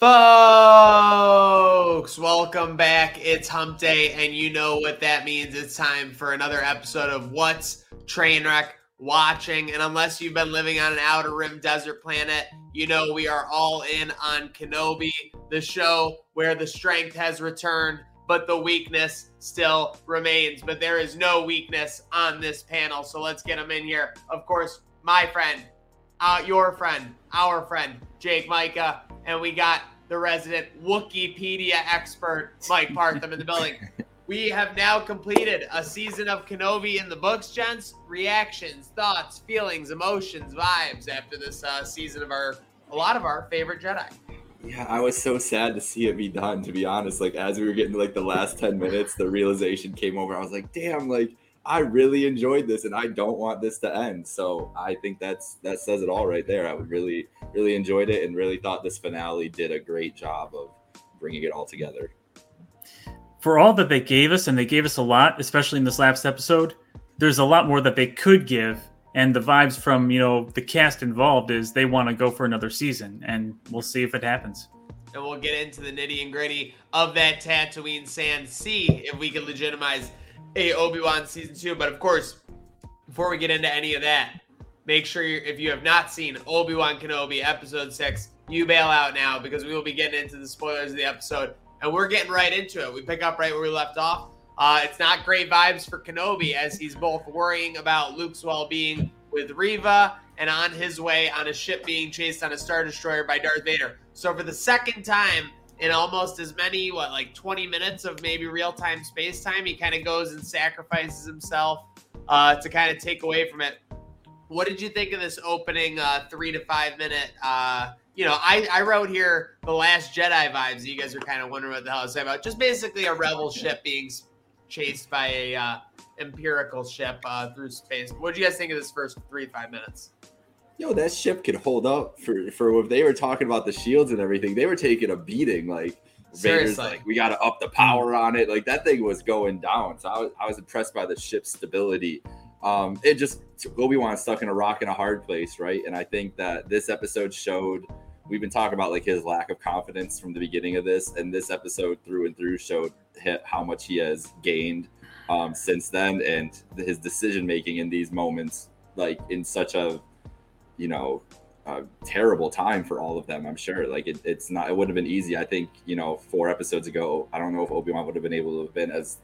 Folks, welcome back. It's hump day, and you know what that means. It's time for another episode of What's Trainwreck Watching. And unless you've been living on an outer rim desert planet, you know we are all in on Kenobi, the show where the strength has returned, but the weakness still remains. But there is no weakness on this panel. So let's get them in here. Of course, my friend, uh, your friend, our friend, Jake Micah, and we got the resident Wikipedia expert, Mike Partham, in the building. We have now completed a season of Kenobi in the books, gents. Reactions, thoughts, feelings, emotions, vibes after this uh, season of our a lot of our favorite Jedi. Yeah, I was so sad to see it be done. To be honest, like as we were getting to like the last ten minutes, the realization came over. I was like, "Damn!" Like I really enjoyed this, and I don't want this to end. So I think that's that says it all right there. I would really, really enjoyed it, and really thought this finale did a great job of bringing it all together. For all that they gave us, and they gave us a lot, especially in this last episode. There's a lot more that they could give, and the vibes from you know the cast involved is they want to go for another season, and we'll see if it happens. And we'll get into the nitty and gritty of that Tatooine sand. See if we can legitimize a Obi-Wan season two. But of course, before we get into any of that, make sure if you have not seen Obi-Wan Kenobi episode six, you bail out now because we will be getting into the spoilers of the episode. And we're getting right into it. We pick up right where we left off. Uh, it's not great vibes for Kenobi as he's both worrying about Luke's well-being with Reva and on his way on a ship being chased on a Star Destroyer by Darth Vader. So for the second time, in almost as many what like 20 minutes of maybe real time space time he kind of goes and sacrifices himself uh, to kind of take away from it. What did you think of this opening uh, three to five minute uh, you know I, I wrote here the last jedi vibes you guys are kind of wondering what the hell i was saying about just basically a rebel ship being chased by a uh, empirical ship uh, through space. What did you guys think of this first three to five minutes yo, that ship could hold up for for if they were talking about the shields and everything. They were taking a beating. Like Seriously. Vader's like, we got to up the power on it. Like that thing was going down. So I was, I was impressed by the ship's stability. Um, it just Obi Wan stuck in a rock in a hard place, right? And I think that this episode showed. We've been talking about like his lack of confidence from the beginning of this, and this episode through and through showed how much he has gained um, since then, and his decision making in these moments, like in such a you know, a terrible time for all of them. I'm sure. Like it, it's not. It would have been easy. I think you know, four episodes ago, I don't know if Obi Wan would have been able to have been as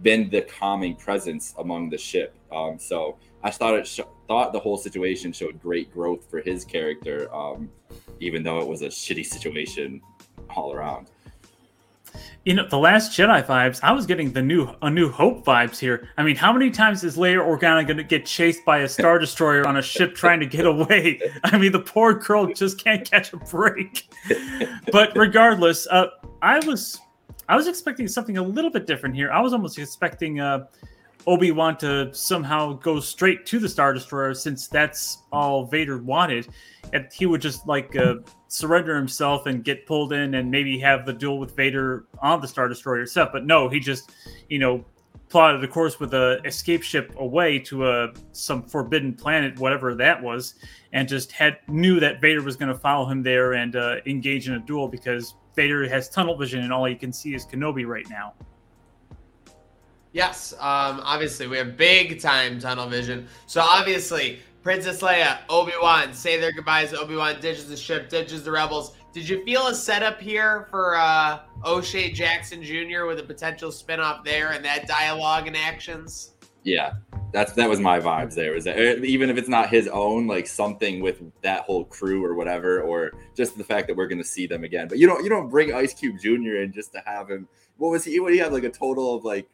been the calming presence among the ship. Um, so I thought it sh- thought the whole situation showed great growth for his character, um, even though it was a shitty situation all around you know the last jedi vibes i was getting the new a new hope vibes here. I mean how many times is leia organa going to get chased by a star destroyer on a ship trying to get away? I mean the poor girl just can't catch a break. But regardless uh, i was i was expecting something a little bit different here. I was almost expecting uh, obi-wan to somehow go straight to the star destroyer since that's all vader wanted and he would just like uh, surrender himself and get pulled in and maybe have the duel with Vader on the Star Destroyer itself. But no, he just, you know, plotted a course with a escape ship away to a some forbidden planet, whatever that was, and just had knew that Vader was going to follow him there and uh, engage in a duel because Vader has tunnel vision and all he can see is Kenobi right now. Yes, um, obviously we have big time tunnel vision. So obviously Princess Leia, Obi Wan say their goodbyes. Obi Wan ditches the ship, ditches the rebels. Did you feel a setup here for uh, O'Shea Jackson Jr. with a potential spinoff there and that dialogue and actions? Yeah, that's that was my vibes. There was that, even if it's not his own, like something with that whole crew or whatever, or just the fact that we're going to see them again. But you don't you don't bring Ice Cube Jr. in just to have him. What was he? What he had like a total of like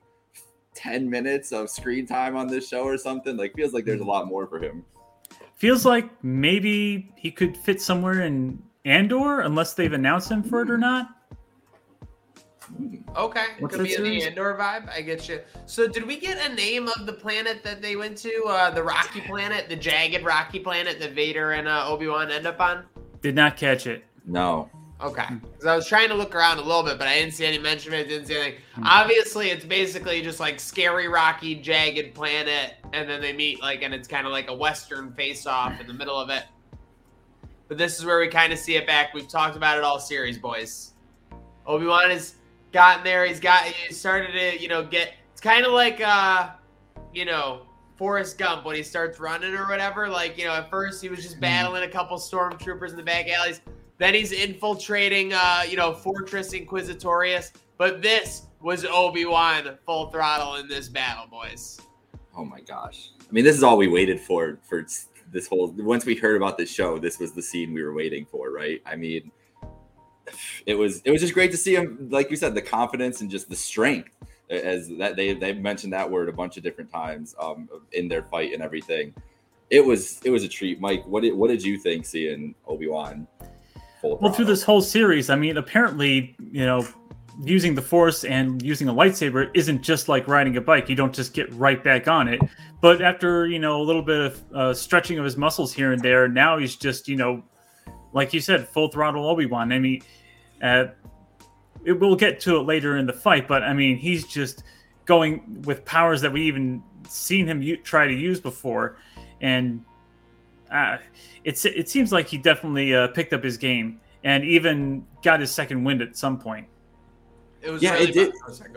ten minutes of screen time on this show or something. Like feels like there's a lot more for him feels like maybe he could fit somewhere in Andor, unless they've announced him for it or not. Okay, What's could be in the Andor vibe. I get you. So, did we get a name of the planet that they went to? Uh, the rocky planet, the jagged rocky planet that Vader and uh, Obi Wan end up on? Did not catch it. No. Okay. Because I was trying to look around a little bit, but I didn't see any mention of it. Didn't see anything. Hmm. Obviously, it's basically just like scary, rocky, jagged planet, and then they meet like, and it's kind of like a western face-off in the middle of it. but this is where we kind of see it back. We've talked about it all series, boys. Obi Wan has gotten there. He's got he started to you know get. It's kind of like uh, you know Forrest Gump when he starts running or whatever. Like, you know, at first he was just hmm. battling a couple stormtroopers in the back alleys. Then he's infiltrating, uh, you know, Fortress Inquisitorius. But this was Obi Wan full throttle in this battle, boys. Oh my gosh! I mean, this is all we waited for for this whole. Once we heard about this show, this was the scene we were waiting for, right? I mean, it was it was just great to see him, like you said, the confidence and just the strength as that they they mentioned that word a bunch of different times um, in their fight and everything. It was it was a treat, Mike. What did what did you think seeing Obi Wan? Well, through this whole series, I mean, apparently, you know, using the Force and using a lightsaber isn't just like riding a bike. You don't just get right back on it. But after you know a little bit of uh, stretching of his muscles here and there, now he's just you know, like you said, full throttle Obi Wan. I mean, uh, it, we'll get to it later in the fight, but I mean, he's just going with powers that we even seen him u- try to use before, and uh, it's it seems like he definitely uh, picked up his game and even got his second wind at some point. It was yeah, really it did.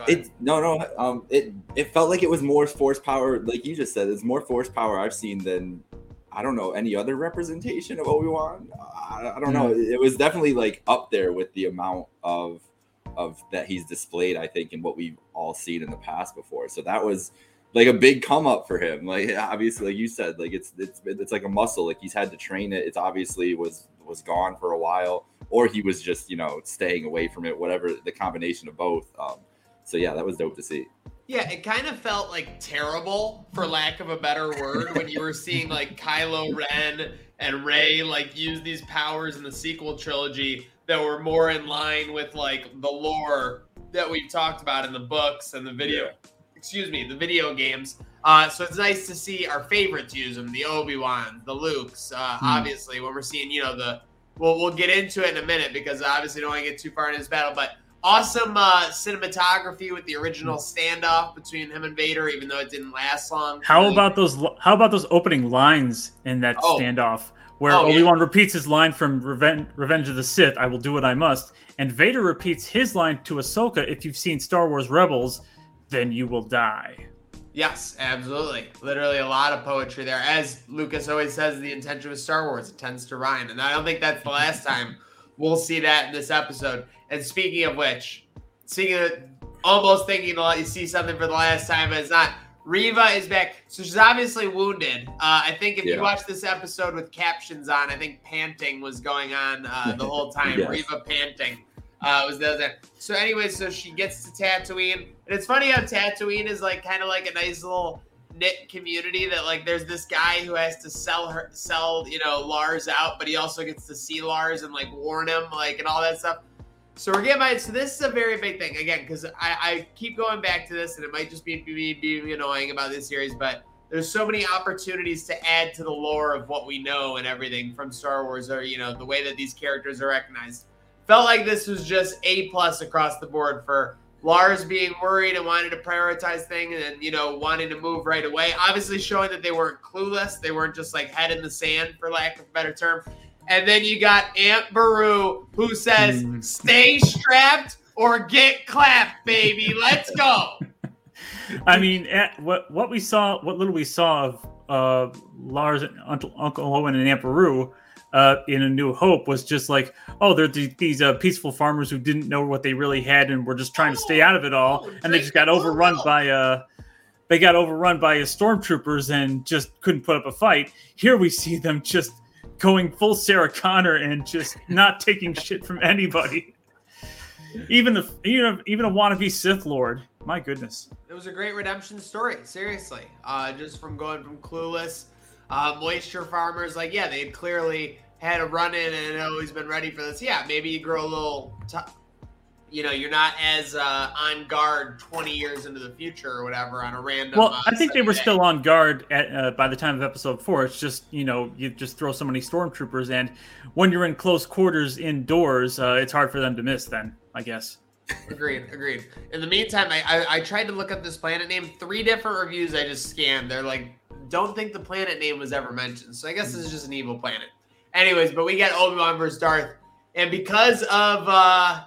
It no, no. Um, it it felt like it was more force power, like you just said. It's more force power I've seen than I don't know any other representation of Obi Wan. I, I, don't know. Mm. It was definitely like up there with the amount of of that he's displayed, I think, in what we've all seen in the past before. So that was like a big come up for him. Like obviously, like you said, like it's it's it's like a muscle. Like he's had to train it. It's obviously was was gone for a while, or he was just you know staying away from it. Whatever the combination of both. Um, so yeah, that was dope to see. Yeah, it kind of felt like terrible, for lack of a better word, when you were seeing like Kylo Ren and Rey like use these powers in the sequel trilogy that were more in line with like the lore that we've talked about in the books and the video. Yeah. Excuse me, the video games. Uh, so it's nice to see our favorites use them, the Obi Wan, the Luke's. Uh, hmm. Obviously, when we're seeing, you know, the we'll we'll get into it in a minute because obviously don't want to get too far into this battle, but awesome uh, cinematography with the original standoff between him and Vader, even though it didn't last long. How about those? How about those opening lines in that oh. standoff? where oh, Obi Wan yeah. repeats his line from Revenge, Revenge of the Sith, "I will do what I must," and Vader repeats his line to Ahsoka, "If you've seen Star Wars Rebels, then you will die." Yes, absolutely. Literally a lot of poetry there. As Lucas always says, the intention with Star Wars it tends to rhyme, and I don't think that's the last time we'll see that in this episode. And speaking of which, speaking of almost thinking to let you see something for the last time, but it's not. Reva is back. So she's obviously wounded. Uh, I think if yeah. you watch this episode with captions on, I think panting was going on uh, the whole time. yes. Reva panting uh, was the other. So anyway, so she gets to Tatooine, and it's funny how Tatooine is like kind of like a nice little knit community that like there's this guy who has to sell her sell you know Lars out, but he also gets to see Lars and like warn him like and all that stuff. So we're getting by. So this is a very big thing again because I, I keep going back to this, and it might just be me being annoying about this series, but there's so many opportunities to add to the lore of what we know and everything from Star Wars, or you know the way that these characters are recognized. Felt like this was just a plus across the board for Lars being worried and wanting to prioritize things and you know wanting to move right away. Obviously showing that they weren't clueless, they weren't just like head in the sand for lack of a better term. And then you got Aunt Beru who says, mm. "Stay strapped or get clapped, baby. Let's go." I mean, what what we saw, what little we saw of uh, Lars, Uncle, Uncle Owen, and Aunt Beru uh, in A New Hope was just like, oh, they're these uh, peaceful farmers who didn't know what they really had and were just trying to stay out of it all, and they just got overrun by uh, they got overrun by stormtroopers and just couldn't put up a fight. Here we see them just going full Sarah Connor and just not taking shit from anybody. Even the even even a wannabe Sith Lord. My goodness. It was a great redemption story. Seriously, uh, just from going from clueless, uh, moisture farmers. Like, yeah, they clearly had a run in and always been ready for this. Yeah, maybe you grow a little t- you know, you're not as uh, on guard 20 years into the future or whatever on a random. Well, uh, I think they were day. still on guard at, uh, by the time of episode four. It's just you know you just throw so many stormtroopers, and when you're in close quarters indoors, uh, it's hard for them to miss. Then I guess. agreed. Agreed. In the meantime, I, I I tried to look up this planet name. Three different reviews I just scanned. They're like, don't think the planet name was ever mentioned. So I guess this is just an evil planet. Anyways, but we get Obi Wan versus Darth, and because of uh,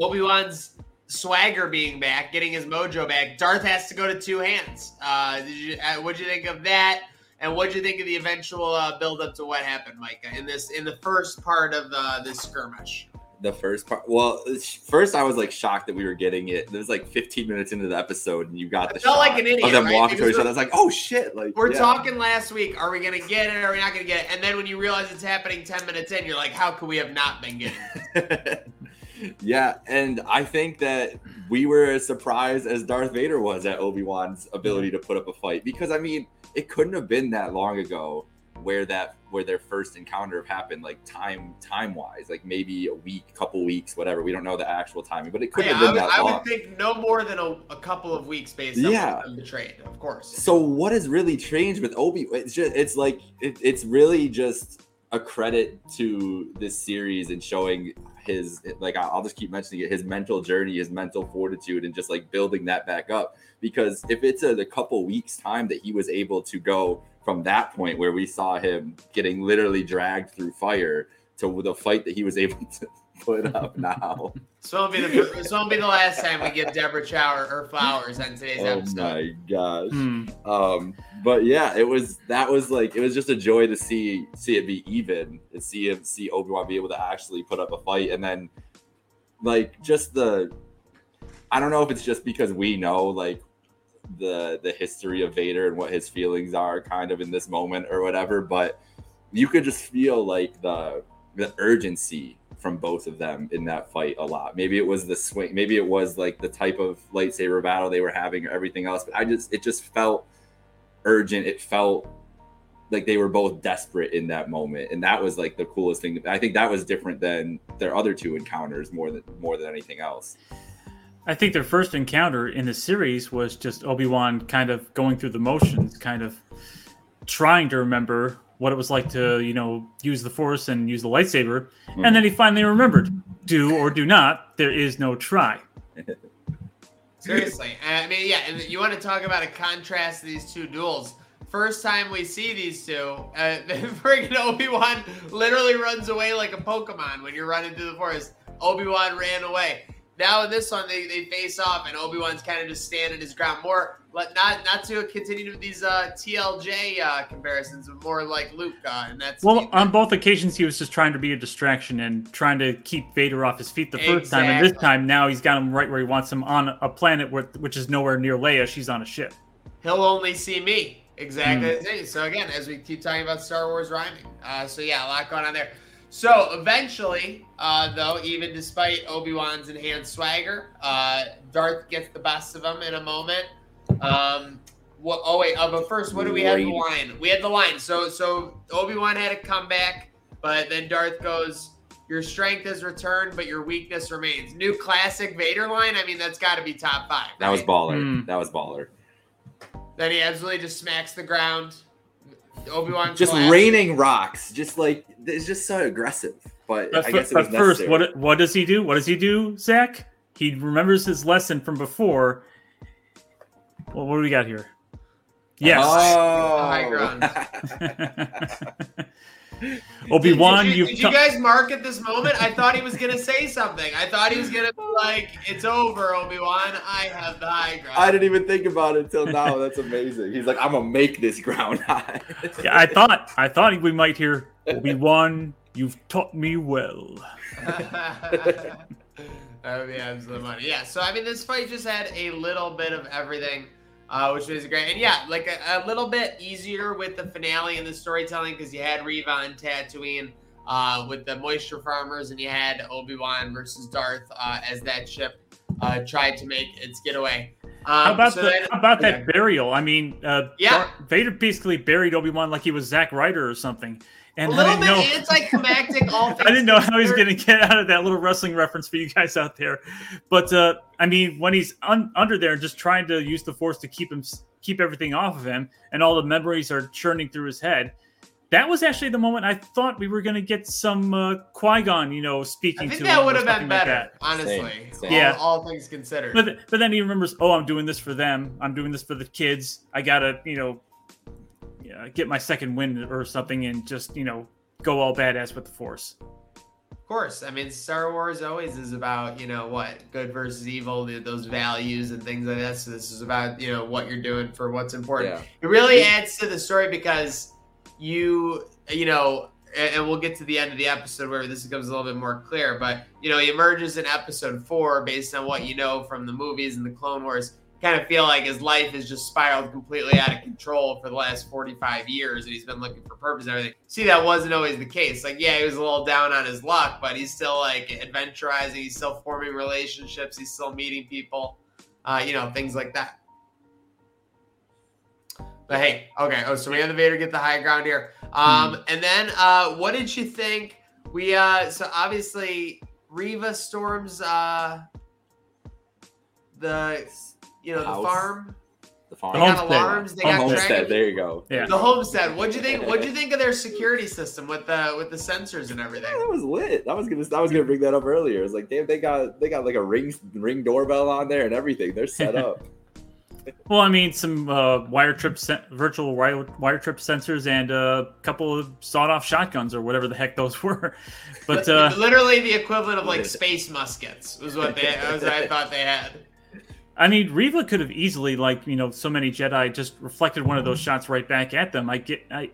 Obi Wan's swagger being back, getting his mojo back, Darth has to go to two hands. Uh, did you, uh, what'd you think of that? And what'd you think of the eventual uh, build up to what happened, Micah, in this in the first part of uh, this skirmish? The first part. Well, first I was like shocked that we were getting it. It was like 15 minutes into the episode, and you got the felt shot like an idiot, of them right? walking to each other. I was like, oh shit! Like We're yeah. talking last week. Are we going to get it? Or are we not going to get it? And then when you realize it's happening 10 minutes in, you're like, how could we have not been getting it? yeah, and I think that we were as surprised as Darth Vader was at Obi Wan's ability mm-hmm. to put up a fight because I mean, it couldn't have been that long ago where that where their first encounter happened like time time wise like maybe a week couple weeks whatever we don't know the actual timing but it couldn't Yeah, have I been would, that I long would think no more than a, a couple of weeks based on Yeah. what's been of course. So what has really changed with Obi? It's just it's like it, it's really just a credit to this series and showing his like I'll just keep mentioning it his mental journey, his mental fortitude, and just like building that back up. Because if it's a, a couple weeks time that he was able to go from that point where we saw him getting literally dragged through fire to the fight that he was able to put up now. So won't be the this won't be the last time we give Deborah Chow her flowers on today's oh episode. my gosh. Hmm. um but yeah it was that was like it was just a joy to see see it be even and see him see obi-wan be able to actually put up a fight and then like just the i don't know if it's just because we know like the the history of vader and what his feelings are kind of in this moment or whatever but you could just feel like the the urgency from both of them in that fight a lot. Maybe it was the swing, maybe it was like the type of lightsaber battle they were having or everything else, but I just it just felt urgent. It felt like they were both desperate in that moment. And that was like the coolest thing. I think that was different than their other two encounters more than more than anything else. I think their first encounter in the series was just Obi Wan kind of going through the motions, kind of trying to remember what it was like to, you know, use the Force and use the lightsaber. And then he finally remembered do or do not, there is no try. Seriously, I mean, yeah, and you want to talk about a contrast to these two duels. First time we see these two, uh, freaking Obi Wan literally runs away like a Pokemon when you're running through the forest. Obi Wan ran away. Now in this one, they, they face off, and Obi Wan's kind of just standing his ground. More, but not not to continue with these uh, TLJ uh, comparisons, but more like Luke, uh, and that's Well, on both occasions, he was just trying to be a distraction and trying to keep Vader off his feet the first time. And this time, now he's got him right where he wants him on a planet where, which is nowhere near Leia. She's on a ship. he'll only see me. Exactly. same. So again, as we keep talking about Star Wars rhyming, uh, so yeah, a lot going on there. So eventually, uh, though, even despite Obi Wan's enhanced swagger, uh, Darth gets the best of him in a moment. Um, what? Oh wait. Uh, but first, what do we have? The line. We had the line. So so Obi Wan had a comeback, but then Darth goes. Your strength has returned, but your weakness remains. New classic Vader line. I mean, that's got to be top five. That was baller. Hmm. That was baller. Then he absolutely just smacks the ground. Obi Wan Just raining rocks, just like it's just so aggressive. But But, I fir- guess it but first, what what does he do? What does he do, Zach? He remembers his lesson from before. Well, what do we got here? Yes. Oh. High ground. Obi Wan, Did, did, you, did you guys mark at this moment? I thought he was gonna say something. I thought he was gonna be like, "It's over, Obi Wan. I have the high ground." I didn't even think about it until now. That's amazing. He's like, I'm gonna make this ground high. Yeah, I thought I thought we might hear Obi Wan. You've taught me well. that would be absolute money. Yeah. So I mean, this fight just had a little bit of everything, uh, which was great. And yeah, like a, a little bit easier with the finale and the storytelling because you had Reva and Tatooine uh, with the moisture farmers, and you had Obi Wan versus Darth uh, as that ship uh, tried to make its getaway. Um, How about so the, then- how about that burial? I mean, uh, Yeah. Darth Vader basically buried Obi Wan like he was Zack Ryder or something. And a I little didn't bit know. anticlimactic. All I didn't know how he's considered. going to get out of that little wrestling reference for you guys out there, but uh, I mean, when he's un- under there and just trying to use the force to keep him keep everything off of him, and all the memories are churning through his head. That was actually the moment I thought we were going to get some uh, Qui Gon, you know, speaking to him. I think to that would have been something like better, honestly. Same, same. All, Yeah. all things considered. But but then he remembers, oh, I'm doing this for them. I'm doing this for the kids. I gotta, you know, yeah, get my second win or something, and just you know go all badass with the Force. Of course, I mean Star Wars always is about you know what good versus evil, those values and things like that. So this is about you know what you're doing for what's important. Yeah. It really adds to the story because you you know and we'll get to the end of the episode where this becomes a little bit more clear. But you know, he emerges in episode four based on what you know from the movies and the Clone Wars. Kind of feel like his life has just spiraled completely out of control for the last 45 years, and he's been looking for purpose and everything. See, that wasn't always the case. Like, yeah, he was a little down on his luck, but he's still like adventurizing. He's still forming relationships. He's still meeting people. Uh, you know, things like that. But hey, okay. Oh, so we have the Vader get the high ground here. Um, hmm. and then uh, what did you think? We uh, so obviously Reva storms uh, the you know the farm. The farm. They got alarms. They got homestead. There you go. Yeah. The homestead. What'd you think? What'd you think of their security system with the with the sensors and everything? Yeah, that was lit. I was gonna I was gonna bring that up earlier. It's like damn, they got they got like a ring ring doorbell on there and everything. They're set up. Well, I mean, some uh, wire trip, sen- virtual wire, wire trip sensors, and a couple of sawed-off shotguns or whatever the heck those were. But uh, literally the equivalent of like space muskets was what they was what I thought they had. I mean, Reva could have easily, like you know, so many Jedi just reflected one of those shots right back at them. I get, I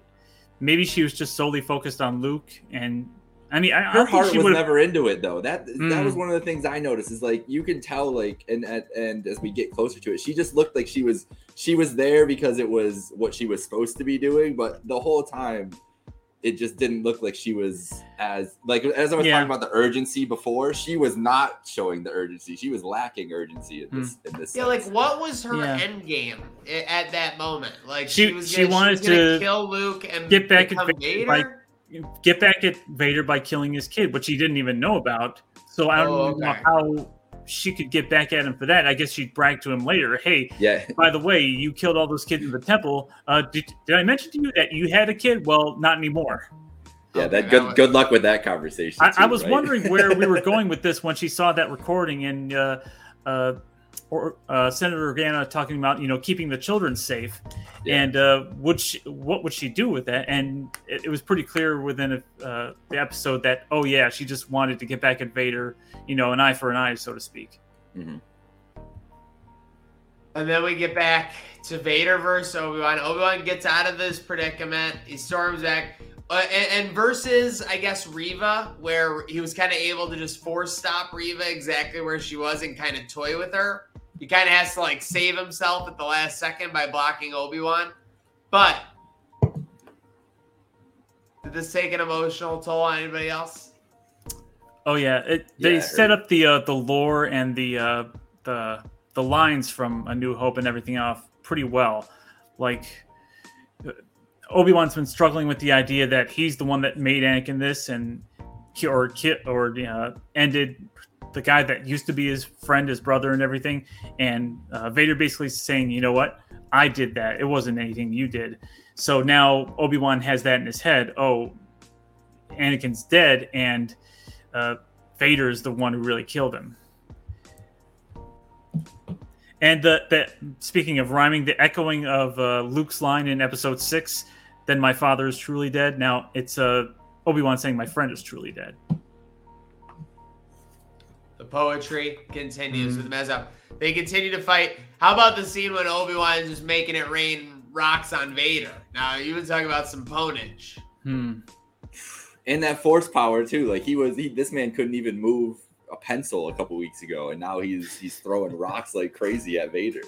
maybe she was just solely focused on Luke and I mean, I, her I heart was never into it though. That mm. that was hmm. one of the things I noticed. Is like you can tell, like, and, and and as we get closer to it, she just looked like she was she was there because it was what she was supposed to be doing. But the whole time, it just didn't look like she was as like as I was yeah. talking about the urgency before. She was not showing the urgency. She was lacking urgency in this. Mm. In this. Yeah, sense. like what was her yeah. end game at that moment? Like she she, was gonna, she wanted she to kill Luke and get back at Vader. Vader? get back at Vader by killing his kid, which he didn't even know about. So I don't oh, okay. know how she could get back at him for that. I guess she'd brag to him later. Hey, yeah. By the way, you killed all those kids in the temple. Uh, did, did I mention to you that you had a kid? Well, not anymore. Yeah, that good. Good luck with that conversation. Too, I, I, was right? wondering where we were going with this when she saw that recording, and uh, uh, or uh, Senator Organa talking about you know keeping the children safe, yeah. and uh, would she, what would she do with that? And it, it was pretty clear within a, uh, the episode that oh yeah, she just wanted to get back at Vader, you know, an eye for an eye, so to speak. Mm-hmm. And then we get back to Vader versus Obi Wan. Obi Wan gets out of this predicament. He storms back. Uh, and, and, versus, I guess, Reva, where he was kind of able to just force stop Reva exactly where she was and kind of toy with her. He kind of has to like save himself at the last second by blocking Obi Wan. But did this take an emotional toll on anybody else? Oh yeah, it, they yeah, set up the uh, the lore and the uh, the the lines from A New Hope and everything off pretty well. Like Obi Wan's been struggling with the idea that he's the one that made Anakin this and or or uh, ended the guy that used to be his friend, his brother, and everything. And uh, Vader basically saying, you know what? I did that. It wasn't anything you did. So now Obi Wan has that in his head. Oh, Anakin's dead, and uh, is the one who really killed him. And the, the speaking of rhyming, the echoing of uh, Luke's line in Episode Six, "Then my father is truly dead." Now it's uh, Obi Wan saying, "My friend is truly dead." The poetry continues mm. with Mezzo. They continue to fight. How about the scene when Obi Wan is just making it rain rocks on Vader? Now you been talking about some ponage. Hmm. And that force power too. Like he was, he, this man couldn't even move a pencil a couple weeks ago, and now he's he's throwing rocks like crazy at Vader.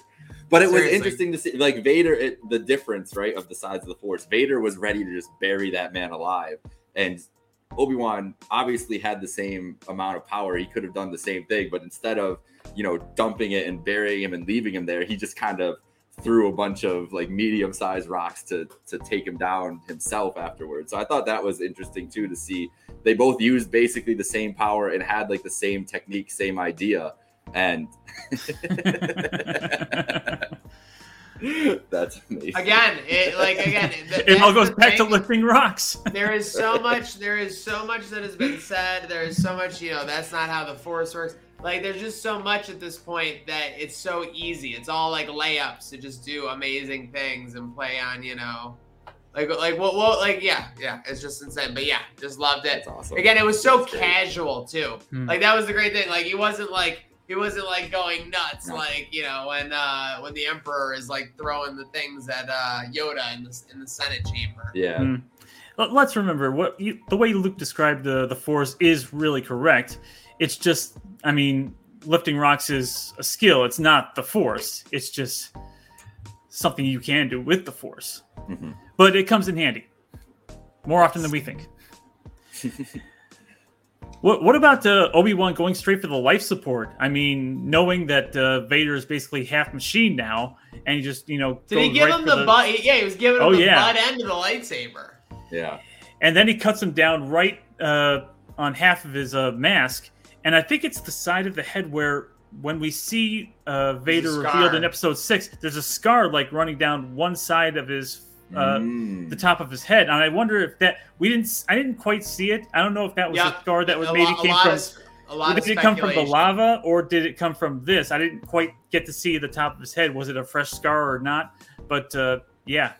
But it Seriously. was interesting to see, like Vader, it, the difference, right, of the sides of the Force. Vader was ready to just bury that man alive, and Obi Wan obviously had the same amount of power. He could have done the same thing, but instead of you know dumping it and burying him and leaving him there, he just kind of threw a bunch of like medium sized rocks to to take him down himself afterwards. So I thought that was interesting too to see they both used basically the same power and had like the same technique, same idea, and. That's amazing. Again, it like again, th- it all goes back to lifting rocks. there is so much. There is so much that has been said. There is so much. You know, that's not how the force works. Like, there's just so much at this point that it's so easy. It's all like layups to just do amazing things and play on, you know, Like, like, what, what, like, yeah, yeah, it's just insane. But yeah, just loved it. Awesome. Again, it was so casual too. Hmm. Like that was the great thing. Like he wasn't like he wasn't like going nuts, no. like you know when uh when the emperor is like throwing the things at uh Yoda in the in the Senate chamber. Yeah. Hmm. Let's remember what you, the way Luke described the the Force is really correct. It's just, I mean, lifting rocks is a skill. It's not the Force. It's just something you can do with the Force. Mm-hmm. But it comes in handy more often than we think. what What about uh, Obi Wan going straight for the life support? I mean, knowing that uh, Vader is basically half machine now, and he just you know did he give right him the, the butt? Yeah, he was giving him oh, the yeah. butt end of the lightsaber. Yeah, and then he cuts him down right uh, on half of his uh, mask, and I think it's the side of the head where when we see uh, Vader revealed in Episode Six, there's a scar like running down one side of his uh, mm. the top of his head, and I wonder if that we didn't. I didn't quite see it. I don't know if that was a scar that was a maybe lot, came from. Of, a lot did it come from the lava or did it come from this? I didn't quite get to see the top of his head. Was it a fresh scar or not? But uh, yeah,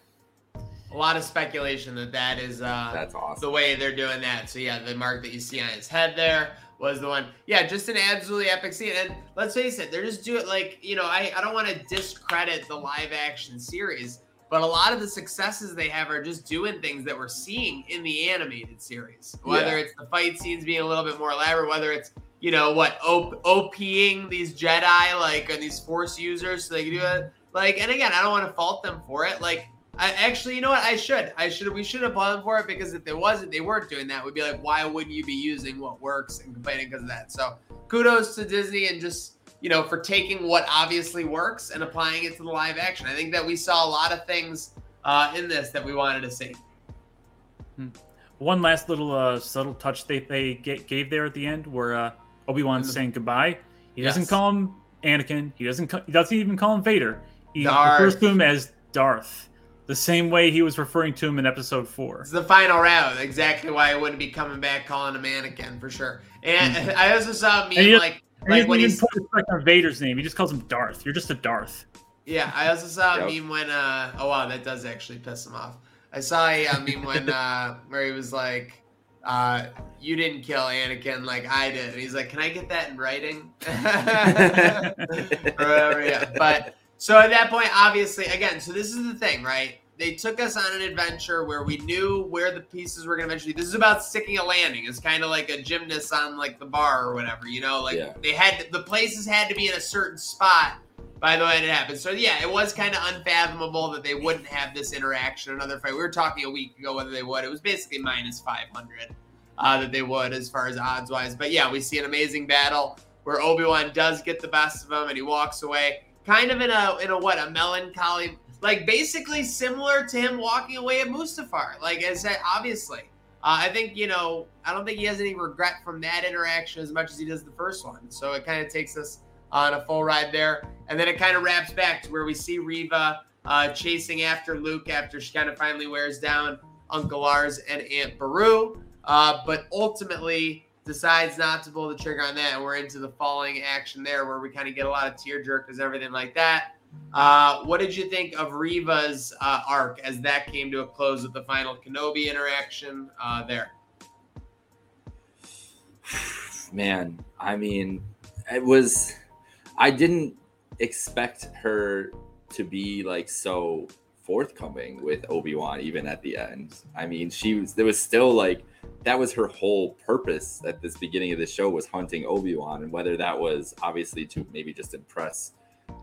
a lot of speculation that that is uh, that's awesome. The way they're doing that. So yeah, the mark that you see on his head there was the one. Yeah, just an absolutely epic scene. And let's face it, they're just doing it like you know I I don't want to discredit the live action series, but a lot of the successes they have are just doing things that we're seeing in the animated series. Whether yeah. it's the fight scenes being a little bit more elaborate, whether it's you know what op- OPing these Jedi like and these Force users so they can do it. Like, and again, I don't want to fault them for it. Like, I actually, you know what? I should. I should. We should applaud them for it because if they wasn't, they weren't doing that. We'd be like, why wouldn't you be using what works and complaining because of that? So, kudos to Disney and just you know, for taking what obviously works and applying it to the live action. I think that we saw a lot of things uh, in this that we wanted to see. Hmm. One last little uh, subtle touch they, they gave there at the end, where uh, Obi Wan's mm-hmm. saying goodbye. He yes. doesn't call him Anakin. He doesn't. He doesn't even call him Vader. He Darth. refers to him as Darth, the same way he was referring to him in Episode Four. It's the final round. Exactly why I wouldn't be coming back calling him Anakin for sure. And mm-hmm. I also saw me like like when he's put respect on Vader's name, he just calls him Darth. You're just a Darth. Yeah, I also saw a meme when uh oh wow, that does actually piss him off. I saw a uh, meme when uh where he was like, uh, you didn't kill Anakin like I did. And he's like, Can I get that in writing? or whatever, yeah. But so at that point, obviously, again, so this is the thing, right? They took us on an adventure where we knew where the pieces were going to eventually. This is about sticking a landing. It's kind of like a gymnast on like the bar or whatever, you know. Like yeah. they had the places had to be in a certain spot by the way it happened. So yeah, it was kind of unfathomable that they wouldn't have this interaction another fight. We were talking a week ago whether they would. It was basically minus five hundred uh, that they would as far as odds wise. But yeah, we see an amazing battle where Obi Wan does get the best of him and he walks away, kind of in a in a what a melancholy like basically similar to him walking away at Mustafar. Like I said, obviously, uh, I think you know I don't think he has any regret from that interaction as much as he does the first one. So it kind of takes us on a full ride there, and then it kind of wraps back to where we see Reva uh, chasing after Luke after she kind of finally wears down Uncle Lars and Aunt Beru, uh, but ultimately decides not to pull the trigger on that, and we're into the falling action there where we kind of get a lot of tear jerkers, and everything like that. Uh, what did you think of Reva's uh, arc as that came to a close with the final Kenobi interaction uh, there? Man, I mean, it was. I didn't expect her to be like so forthcoming with Obi Wan, even at the end. I mean, she was. There was still like that was her whole purpose at this beginning of the show was hunting Obi Wan, and whether that was obviously to maybe just impress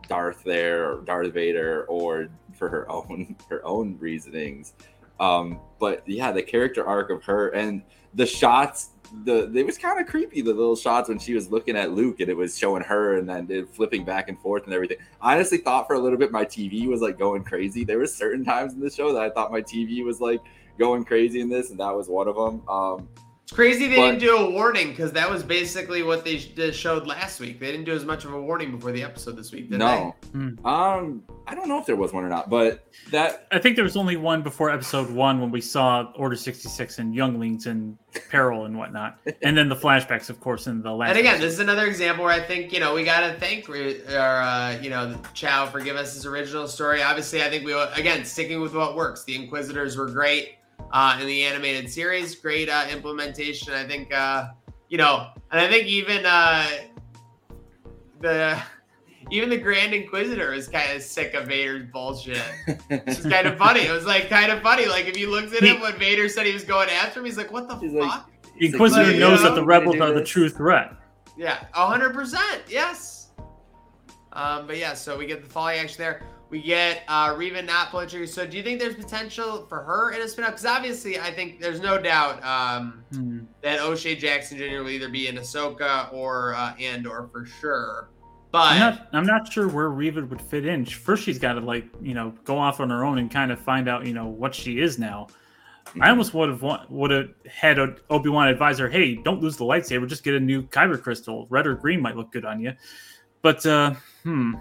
Darth there or Darth Vader or for her own her own reasonings. Um, but yeah, the character arc of her and the shots, the it was kind of creepy. The little shots when she was looking at Luke and it was showing her and then flipping back and forth and everything. I honestly thought for a little bit my TV was like going crazy. There were certain times in the show that I thought my TV was like going crazy in this, and that was one of them. Um, It's crazy they but, didn't do a warning because that was basically what they showed last week. They didn't do as much of a warning before the episode this week. Did they? No, mm. um, I don't know if there was one or not, but that I think there was only one before episode one when we saw Order sixty six and younglings and peril and whatnot, and then the flashbacks, of course, in the last. And again, episode. this is another example where I think you know we got to thank or uh, you know Chow for giving us his original story. Obviously, I think we again sticking with what works. The Inquisitors were great uh, in the animated series. Great uh, implementation. I think, uh, you know, and I think even uh, the even the Grand Inquisitor is kind of sick of Vader's bullshit. It's kind of funny. It was like kind of funny. Like if you looked at him when Vader said he was going after him, he's like, "What the he's fuck?" Like, the Inquisitor like, knows know, that the rebels are the true threat. Yeah, hundred percent. Yes. Um, but yeah, so we get the falling action there. We get uh, Reva not trigger. So do you think there's potential for her in a spinoff? Because obviously, I think there's no doubt um, hmm. that O'Shea Jackson Jr. will either be in Ahsoka or uh, Andor for sure. But I'm not, I'm not sure where Reva would fit in. First, she's got to like you know go off on her own and kind of find out you know what she is now. I almost would have want, would have had Obi Wan advise her, "Hey, don't lose the lightsaber. Just get a new kyber crystal. Red or green might look good on you." But uh, hmm,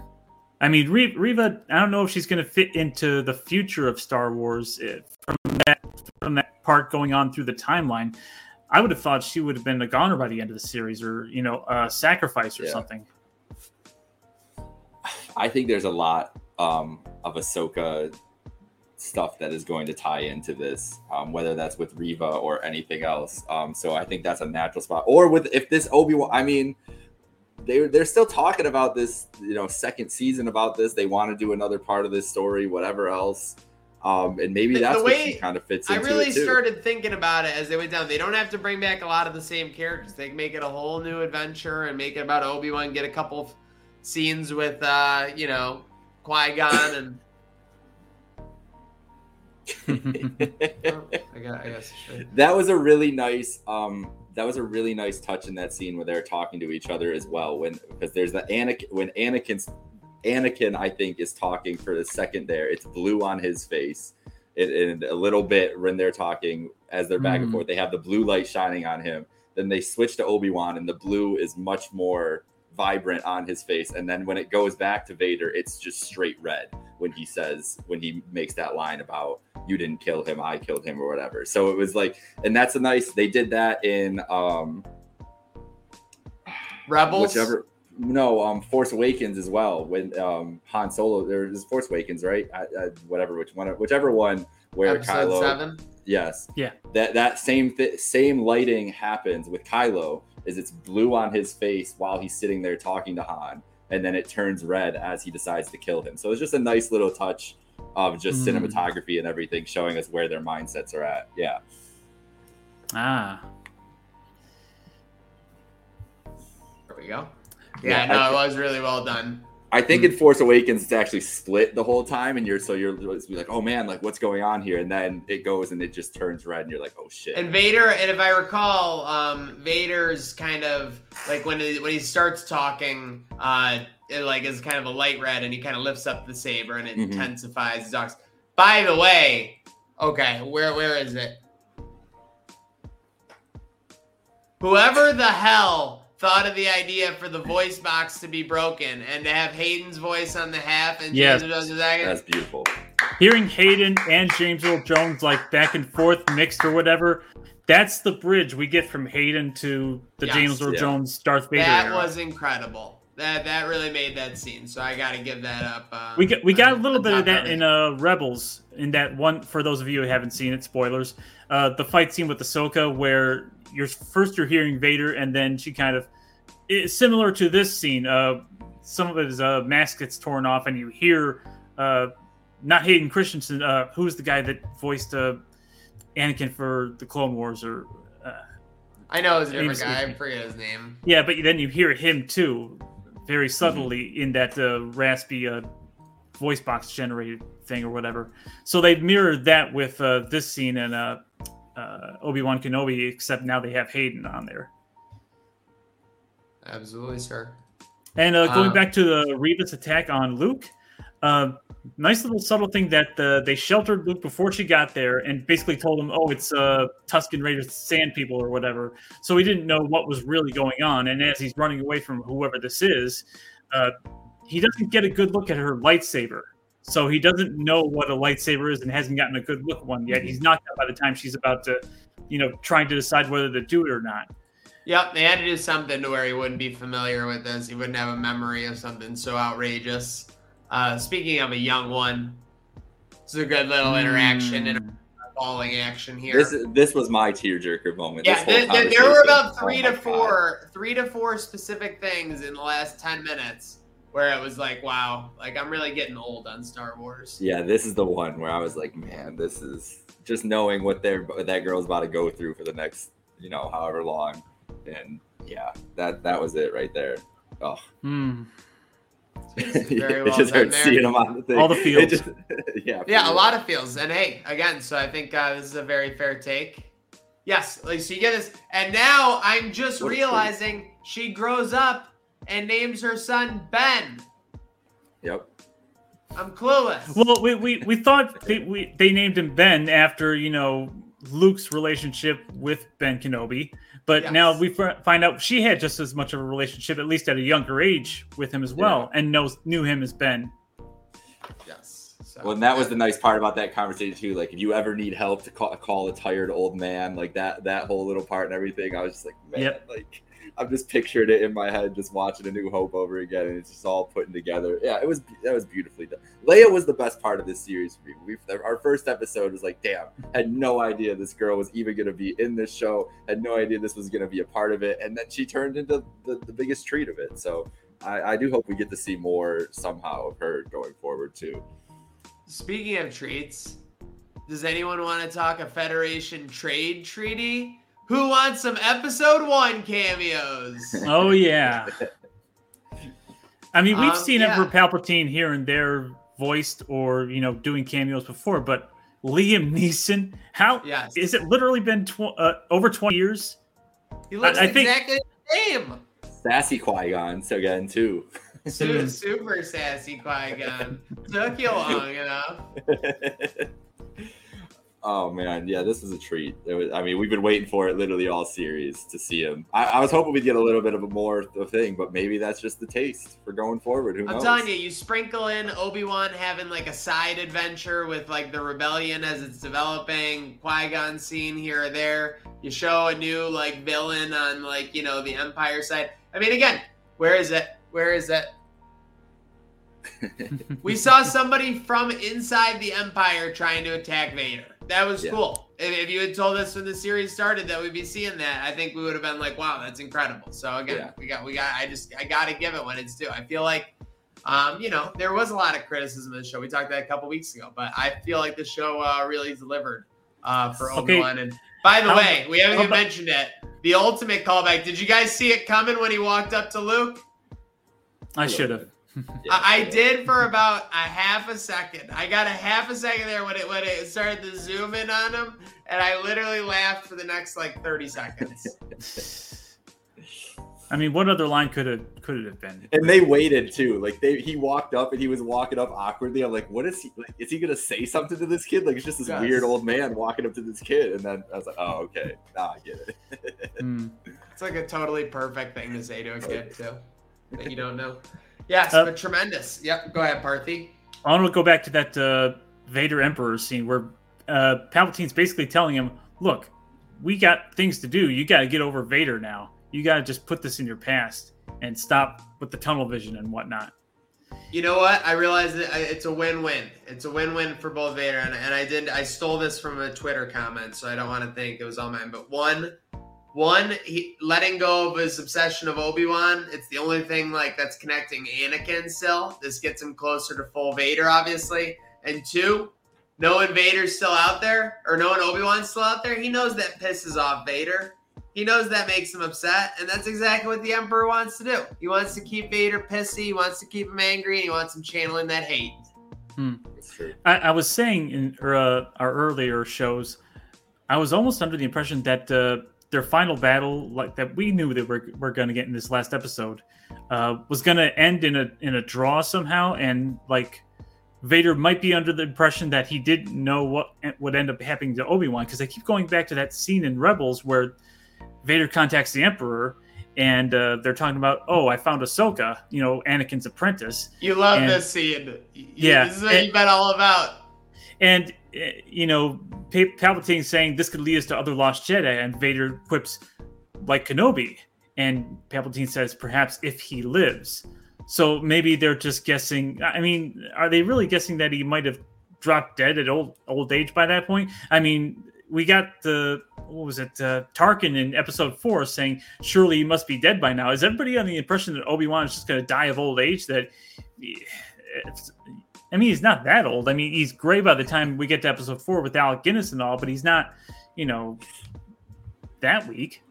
I mean, Reva, I don't know if she's going to fit into the future of Star Wars eh, from that from that part going on through the timeline. I would have thought she would have been a goner by the end of the series, or you know, a sacrifice or yeah. something. I think there's a lot um, of Ahsoka stuff that is going to tie into this, um, whether that's with Reva or anything else. Um, so I think that's a natural spot. Or with if this Obi Wan, I mean, they they're still talking about this, you know, second season about this. They want to do another part of this story, whatever else. Um, and maybe that's the way, what she kind of fits. I really started thinking about it as they went down. They don't have to bring back a lot of the same characters. They can make it a whole new adventure and make it about Obi Wan. Get a couple scenes with, uh, you know, Qui Gon and. oh, I got, I guess. That was a really nice um, that was a really nice touch in that scene where they're talking to each other as well. When because there's the Anakin when Anakin's Anakin I think is talking for the second there. It's blue on his face. and a little bit when they're talking as they're back mm. and forth, they have the blue light shining on him. Then they switch to Obi Wan, and the blue is much more vibrant on his face. And then when it goes back to Vader, it's just straight red when he says, when he makes that line about, you didn't kill him, I killed him, or whatever. So it was like, and that's a nice, they did that in, um, Rebels, whichever, no, um, Force Awakens as well. When um, Han Solo, there's Force Awakens, right? I, I, whatever, which one, whichever one where Episode Kylo. Seven? Yes. Yeah. That that same th- same lighting happens with Kylo, is it's blue on his face while he's sitting there talking to Han, and then it turns red as he decides to kill him. So it's just a nice little touch of just mm. cinematography and everything showing us where their mindsets are at. Yeah. Ah. There we go. Yeah, yeah no, I, it was really well done. I think in Force Awakens it's actually split the whole time, and you're so you're like, oh man, like what's going on here? And then it goes and it just turns red, and you're like, oh shit. And Vader, and if I recall, um, Vader's kind of like when he, when he starts talking, uh, it like is kind of a light red, and he kind of lifts up the saber and it mm-hmm. intensifies talks. By the way, okay, where where is it? Whoever the hell thought of the idea for the voice box to be broken and to have Hayden's voice on the half and yes. James Earl Jones That's beautiful. Hearing Hayden and James Earl Jones like back and forth mixed or whatever, that's the bridge we get from Hayden to the yes. James Earl yeah. Jones Darth Vader. That era. was incredible. That that really made that scene. So I got to give that up. Uh, we got we got a little bit of that in uh Rebels in that one. For those of you who haven't seen it, spoilers. Uh, the fight scene with Ahsoka where you're first you're hearing Vader, and then she kind of it's similar to this scene. Uh, some of his uh, mask gets torn off, and you hear uh, not Hayden Christensen. Uh, who's the guy that voiced uh, Anakin for the Clone Wars? Or uh, I know it's a different guy. I forget his name. Yeah, but then you hear him too, very subtly mm-hmm. in that uh, raspy uh, voice box generated thing or whatever. So they mirrored that with uh, this scene and uh, uh, Obi Wan Kenobi, except now they have Hayden on there. Absolutely, sir. And uh, going um, back to the Reva's attack on Luke, uh, nice little subtle thing that uh, they sheltered Luke before she got there and basically told him, "Oh, it's uh, Tusken Raiders, Sand People, or whatever." So he didn't know what was really going on. And as he's running away from whoever this is, uh, he doesn't get a good look at her lightsaber. So he doesn't know what a lightsaber is and hasn't gotten a good look at one yet. He's knocked out by the time she's about to, you know, trying to decide whether to do it or not. Yep, they had to do something to where he wouldn't be familiar with this. He wouldn't have a memory of something so outrageous. Uh, speaking of a young one, it's a good little interaction mm. and hmm. falling action here. This this was my tearjerker moment. Yeah, there, there were about three oh to four, God. three to four specific things in the last ten minutes where it was like, wow, like I'm really getting old on Star Wars. Yeah, this is the one where I was like, man, this is just knowing what they're that girl's about to go through for the next, you know, however long, and yeah, that that was it right there. Oh. Hmm. Very well it just hurts seeing them on the thing. All the feels. Just, yeah. Yeah, a lot of feels. And hey, again, so I think uh, this is a very fair take. Yes, like so you get this, and now I'm just what realizing she grows up and names her son Ben. Yep. I'm clueless. Well, we, we, we thought they, we, they named him Ben after, you know, Luke's relationship with Ben Kenobi. But yes. now we find out she had just as much of a relationship, at least at a younger age, with him as well, yeah. and knows knew him as Ben. Yes. So, well, and that was the nice part about that conversation too. Like, if you ever need help to call, call a tired old man, like that that whole little part and everything, I was just like, man, yep. like I'm just pictured it in my head, just watching A New Hope over again, and it's just all putting together. Yeah, it was that was beautifully done. Leia was the best part of this series for me. We our first episode was like, damn, had no idea this girl was even going to be in this show. Had no idea this was going to be a part of it, and then she turned into the, the biggest treat of it. So I, I do hope we get to see more somehow of her going forward too. Speaking of treats, does anyone want to talk a Federation trade treaty? Who wants some episode one cameos? Oh yeah. I mean, we've um, seen yeah. Emperor Palpatine here and there voiced or you know doing cameos before, but Liam Neeson, how yes. is it? Literally been tw- uh, over twenty years. He looks I, I exactly think, the same. Sassy Qui Gon so again too. Super, super sassy Qui Gon. Took you long enough. Oh man, yeah, this is a treat. Was, I mean, we've been waiting for it literally all series to see him. I, I, was hoping we'd get a little bit of a more thing, but maybe that's just the taste for going forward. Who I'm knows? telling you, you sprinkle in Obi Wan having like a side adventure with like the rebellion as it's developing, Qui Gon scene here or there. You show a new like villain on like you know the Empire side. I mean, again, where is it? Where is it? we saw somebody from inside the Empire trying to attack Vader. That was yeah. cool. If, if, you had told us when the series started that we'd be seeing that, I think we would have been like, "Wow, that's incredible." So again, yeah. we got, we got. I just, I got to give it when it's due. I feel like, um, you know, there was a lot of criticism of the show. We talked that a couple weeks ago, but I feel like the show uh, really delivered uh, for Obi Wan. And by the way, we haven't even mentioned it. The ultimate callback. Did you guys see it coming when he walked up to Luke? I should have. I, did for about a half a second. I got a half a second there when it when it started to zoom in on him, and I literally laughed for the next like thirty seconds. I mean, what other line could it could it have been? And they waited too. Like they, he walked up and he was walking up awkwardly. I'm like, what is he? Like, is he gonna say something to this kid? Like it's just this yes. weird old man walking up to this kid. And then I was like, oh okay, now I get it. mm. It's like a totally perfect thing to say to a kid too that you don't know. Yes, uh, but tremendous. Yep. Go ahead, Parthy. I want to go back to that uh, Vader Emperor scene where uh, Palpatine's basically telling him, "Look, we got things to do. You got to get over Vader now. You got to just put this in your past and stop with the tunnel vision and whatnot." You know what? I realize that it's a win-win. It's a win-win for both Vader and, and I did. I stole this from a Twitter comment, so I don't want to think it was all mine. But one, one, he letting go of his obsession of Obi Wan. It's the only thing like that's connecting Anakin. Still, this gets him closer to full Vader, obviously. And two, knowing Vader's still out there, or knowing Obi Wan's still out there, he knows that pisses off Vader. He knows that makes him upset, and that's exactly what the Emperor wants to do. He wants to keep Vader pissy. He wants to keep him angry, and he wants him channeling that hate. Hmm. I, I, was saying in uh, our earlier shows, I was almost under the impression that. Uh, their final battle, like that we knew that we're, we're going to get in this last episode, uh, was going to end in a in a draw somehow, and like Vader might be under the impression that he didn't know what would end up happening to Obi Wan because I keep going back to that scene in Rebels where Vader contacts the Emperor and uh, they're talking about, oh, I found Ahsoka, you know, Anakin's apprentice. You love and, this scene. Yeah, this is what and, you've been all about. And you know, Palpatine saying this could lead us to other lost Jedi, and Vader quips like Kenobi, and Palpatine says perhaps if he lives. So maybe they're just guessing. I mean, are they really guessing that he might have dropped dead at old old age by that point? I mean, we got the what was it uh, Tarkin in Episode Four saying, "Surely he must be dead by now." Is everybody on the impression that Obi Wan is just going to die of old age? That I mean, he's not that old. I mean, he's gray by the time we get to Episode Four with Alec Guinness and all, but he's not, you know, that weak.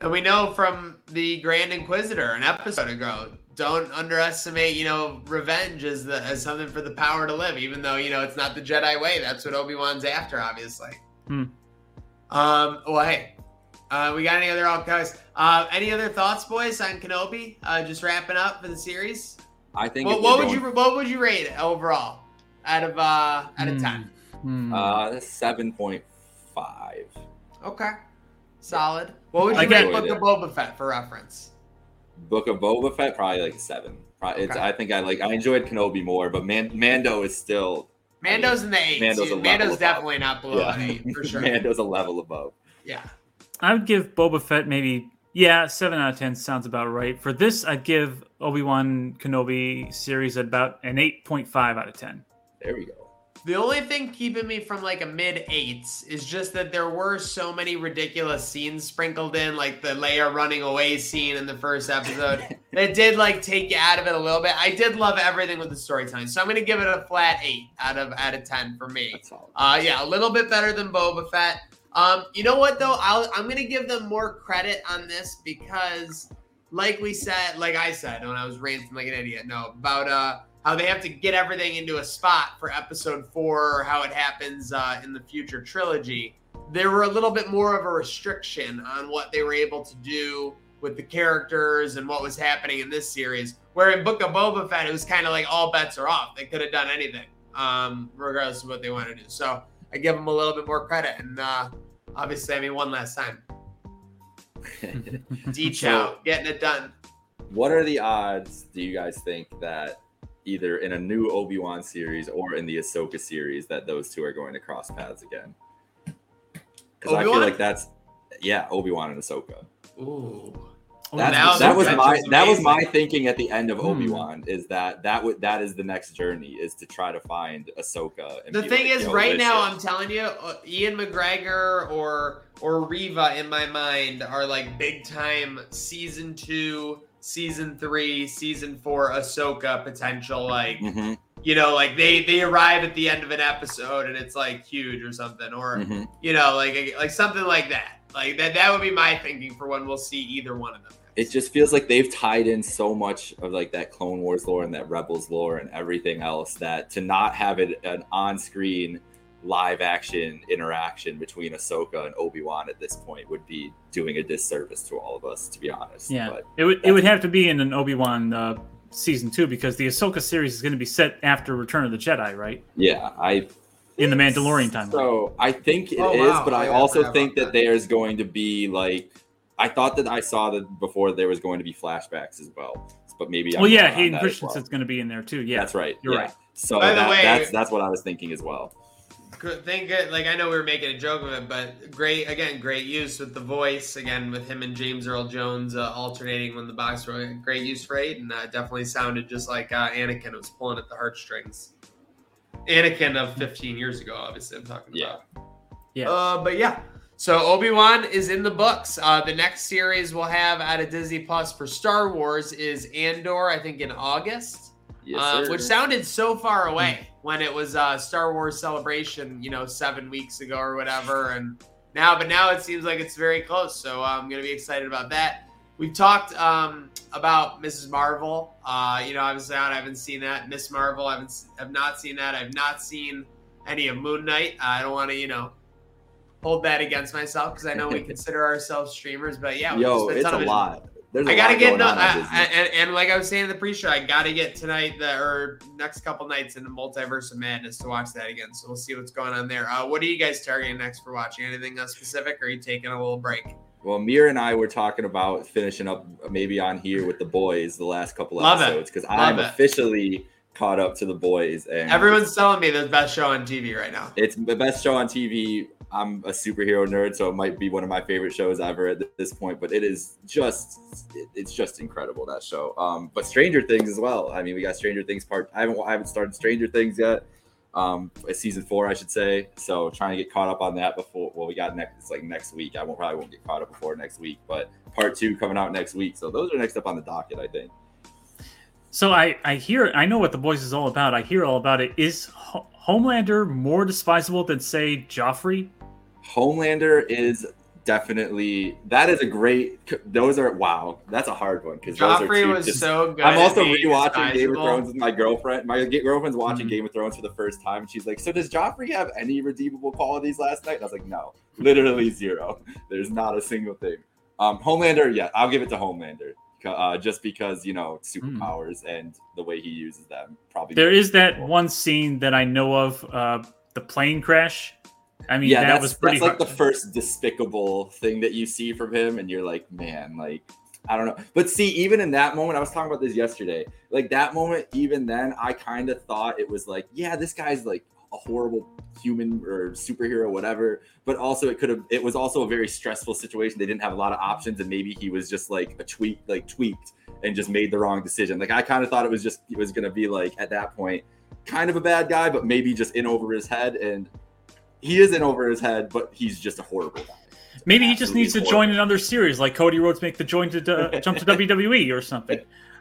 And we know from the Grand Inquisitor an episode ago don't underestimate, you know, revenge as the as something for the power to live, even though you know it's not the Jedi way. That's what Obi Wan's after, obviously. Hmm. Um. Well, hey, uh, we got any other guys? Uh, any other thoughts, boys, on Kenobi? Uh, just wrapping up for the series. I think. Well, what would going... you What would you rate it overall out of uh out of ten? Hmm. Uh, seven point five. Okay, solid. What would you rate Book of Boba Fett for reference? Book of Boba Fett, probably like seven. Probably, okay. I think I like I enjoyed Kenobi more, but Man, Mando is still. Mando's I mean, in the eight. Mando's, a Mando's definitely not below yeah. eight for sure. Mando's a level above. Yeah. I would give Boba Fett maybe yeah seven out of ten sounds about right. For this, I'd give Obi Wan Kenobi series about an eight point five out of ten. There we go. The only thing keeping me from like a mid eights is just that there were so many ridiculous scenes sprinkled in, like the Leia running away scene in the first episode. that did like take you out of it a little bit. I did love everything with the storytelling, so I'm gonna give it a flat eight out of out of ten for me. Uh, yeah, a little bit better than Boba Fett. Um, you know what though? I'll, I'm gonna give them more credit on this because, like we said, like I said when I was ranting like an idiot, no about uh how they have to get everything into a spot for episode four or how it happens uh, in the future trilogy. There were a little bit more of a restriction on what they were able to do with the characters and what was happening in this series. Where in Book of Boba Fett, it was kind of like all bets are off. They could have done anything, um, regardless of what they want to do. So I give them a little bit more credit. And uh, obviously, I mean, one last time. D Chow, getting it done. What are the odds, do you guys think, that either in a new Obi Wan series or in the Ahsoka series that those two are going to cross paths again. Because I feel like that's yeah, Obi Wan and Ahsoka. Ooh. That's, that was my that was my thinking at the end of hmm. Obi Wan is that that would that is the next journey is to try to find Ahsoka. the thing like, is, right now I'm telling you, uh, Ewan McGregor or or Reva in my mind are like big time season two season three, season four Ahsoka potential. Like, mm-hmm. you know, like they they arrive at the end of an episode and it's like huge or something, or mm-hmm. you know, like like something like that. Like that that would be my thinking for when we'll see either one of them. It just feels like they've tied in so much of like that Clone Wars lore and that Rebels lore and everything else that to not have it an on screen live action interaction between Ahsoka and Obi Wan at this point would be doing a disservice to all of us, to be honest. Yeah, but it would it would have to be in an Obi Wan uh, season two because the Ahsoka series is going to be set after Return of the Jedi, right? Yeah, I. In the Mandalorian time. So I think it oh, is, wow. but I, I also think that, that there's going to be like I thought that I saw that before there was going to be flashbacks as well, but maybe. I'm well, yeah, Hayden Christensen's well. going to be in there too. Yeah, that's right. You're yeah. right. So that, way, that's that's what I was thinking as well think it like I know we were making a joke of it, but great again, great use with the voice again with him and James Earl Jones uh, alternating when the box were great use for Hayden. Uh, definitely sounded just like uh, Anakin was pulling at the heartstrings. Anakin of 15 years ago, obviously I'm talking yeah. about. Yeah. Uh, but yeah. So Obi Wan is in the books. Uh, the next series we'll have out of Disney Plus for Star Wars is Andor, I think in August. Yes, uh, which sounded so far away when it was uh, Star Wars Celebration, you know, seven weeks ago or whatever. And now, but now it seems like it's very close. So uh, I'm going to be excited about that. We've talked um, about Mrs. Marvel. Uh, you know, I was out. I haven't seen that. Miss Marvel. I haven't. Have not seen that. I've not seen any of Moon Knight. I don't want to, you know, hold that against myself because I know we consider ourselves streamers. But yeah, yo, it's a lot there's I gotta get no, I, and, and like I was saying in the pre-show, I gotta get tonight the or next couple nights in the Multiverse of Madness to watch that again. So we'll see what's going on there. Uh, what are you guys targeting next for watching? Anything specific, or are you taking a little break? Well, Mir and I were talking about finishing up maybe on here with the boys the last couple Love episodes because I'm it. officially caught up to the boys. And everyone's telling me the best show on TV right now. It's the best show on TV. I'm a superhero nerd, so it might be one of my favorite shows ever at this point. But it is just, it's just incredible that show. Um, but Stranger Things as well. I mean, we got Stranger Things part. I haven't, I haven't started Stranger Things yet. Um, season four, I should say. So trying to get caught up on that before. Well, we got next. It's like next week. I won't probably won't get caught up before next week. But part two coming out next week. So those are next up on the docket, I think. So I I hear I know what the boys is all about. I hear all about it. Is Homelander more despisable than say Joffrey? Homelander is definitely that is a great. Those are wow. That's a hard one because Joffrey was just, so good. I'm also rewatching Game of Thrones with my girlfriend. My girlfriend's watching mm-hmm. Game of Thrones for the first time, and she's like, "So does Joffrey have any redeemable qualities last night?" And I was like, "No, literally zero. There's not a single thing." Um, Homelander, yeah, I'll give it to Homelander. Uh, just because you know hmm. superpowers mm. and the way he uses them. Probably there is that one scene that I know of, uh, the plane crash I mean, yeah, that was pretty. That's hard. like the first despicable thing that you see from him, and you're like, man, like I don't know. But see, even in that moment, I was talking about this yesterday. Like that moment, even then, I kind of thought it was like, yeah, this guy's like a horrible human or superhero, whatever. But also, it could have. It was also a very stressful situation. They didn't have a lot of options, and maybe he was just like a tweak, like tweaked, and just made the wrong decision. Like I kind of thought it was just it was gonna be like at that point, kind of a bad guy, but maybe just in over his head and he isn't over his head, but he's just a horrible guy. Maybe he just needs to join another series, like Cody Rhodes make the join to uh, jump to WWE or something.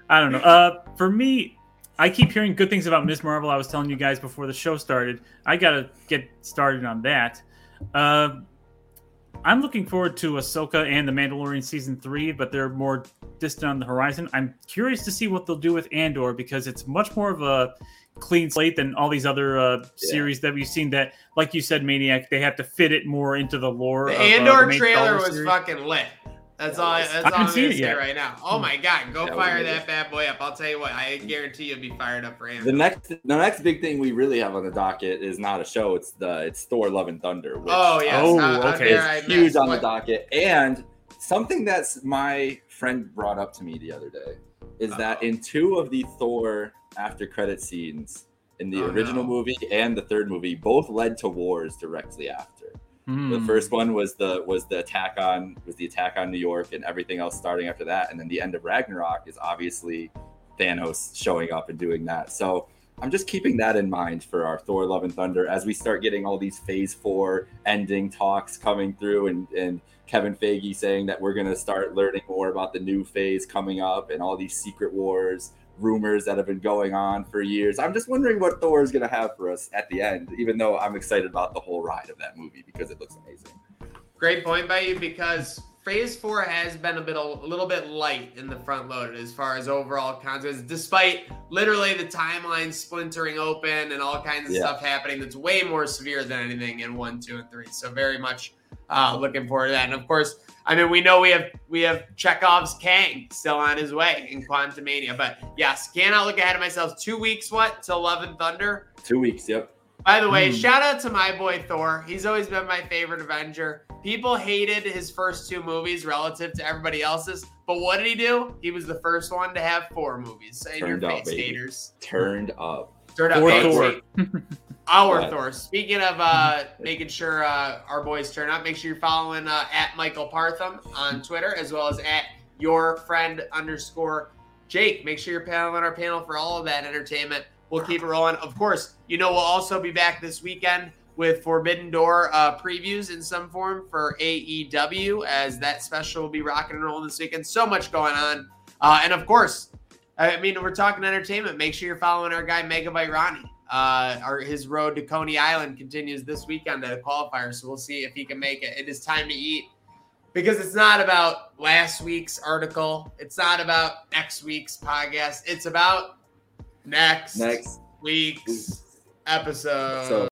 I don't know. Uh, for me, I keep hearing good things about Ms. Marvel. I was telling you guys before the show started. I gotta get started on that. Uh, I'm looking forward to Ahsoka and The Mandalorian season three, but they're more distant on the horizon. I'm curious to see what they'll do with Andor because it's much more of a clean slate than all these other uh, yeah. series that we've seen. That, like you said, Maniac, they have to fit it more into the lore. The of, Andor uh, the trailer was series. fucking lit. That's all. That's all I'm gonna say yet. right now. Oh my god, go that fire that bad boy up! I'll tell you what, I guarantee you'll be fired up for him. The next, the next big thing we really have on the docket is not a show. It's the it's Thor: Love and Thunder. Which, oh yeah, oh uh, uh, okay, it's huge on what? the docket. And something that's my friend brought up to me the other day is Uh-oh. that in two of the Thor after credit scenes in the oh, original no. movie and the third movie both led to wars directly after. Mm. The hmm. first one was the was the attack on was the attack on New York and everything else starting after that, and then the end of Ragnarok is obviously Thanos showing up and doing that. So I'm just keeping that in mind for our Thor: Love and Thunder as we start getting all these Phase Four ending talks coming through, and and Kevin Feige saying that we're going to start learning more about the new phase coming up and all these secret wars rumors that have been going on for years. I'm just wondering what Thor is going to have for us at the end, even though I'm excited about the whole ride of that movie because it looks amazing. Great point by you because Phase Four has been a bit a little bit light in the front loaded as far as overall content, despite literally the timeline splintering open and all kinds of yeah. stuff happening. That's way more severe than anything in one, two, and three. So very much uh, looking forward to that. And of course, I mean, we know we have we have Chekhov's Kang still on his way in Quantumania, but yes, cannot look ahead of myself. Two weeks, what to Love and Thunder? Two weeks, yep. By the way, mm. shout out to my boy Thor. He's always been my favorite Avenger. People hated his first two movies relative to everybody else's, but what did he do? He was the first one to have four movies. In Turned your face, up, haters. Turned up. Turned up. Thor. Our Thor. Speaking of uh, making sure uh, our boys turn up, make sure you're following uh, at Michael Partham on Twitter as well as at your friend underscore Jake. Make sure you're paneling our panel for all of that entertainment. We'll keep it rolling. Of course, you know we'll also be back this weekend with Forbidden Door uh, previews in some form for AEW as that special will be rocking and rolling this weekend. So much going on, uh, and of course, I mean we're talking entertainment. Make sure you're following our guy Megabyte Ronnie uh, our, his road to Coney Island continues this weekend at a qualifier, so we'll see if he can make it. It is time to eat because it's not about last week's article. It's not about next week's podcast. It's about next, next week's episode. So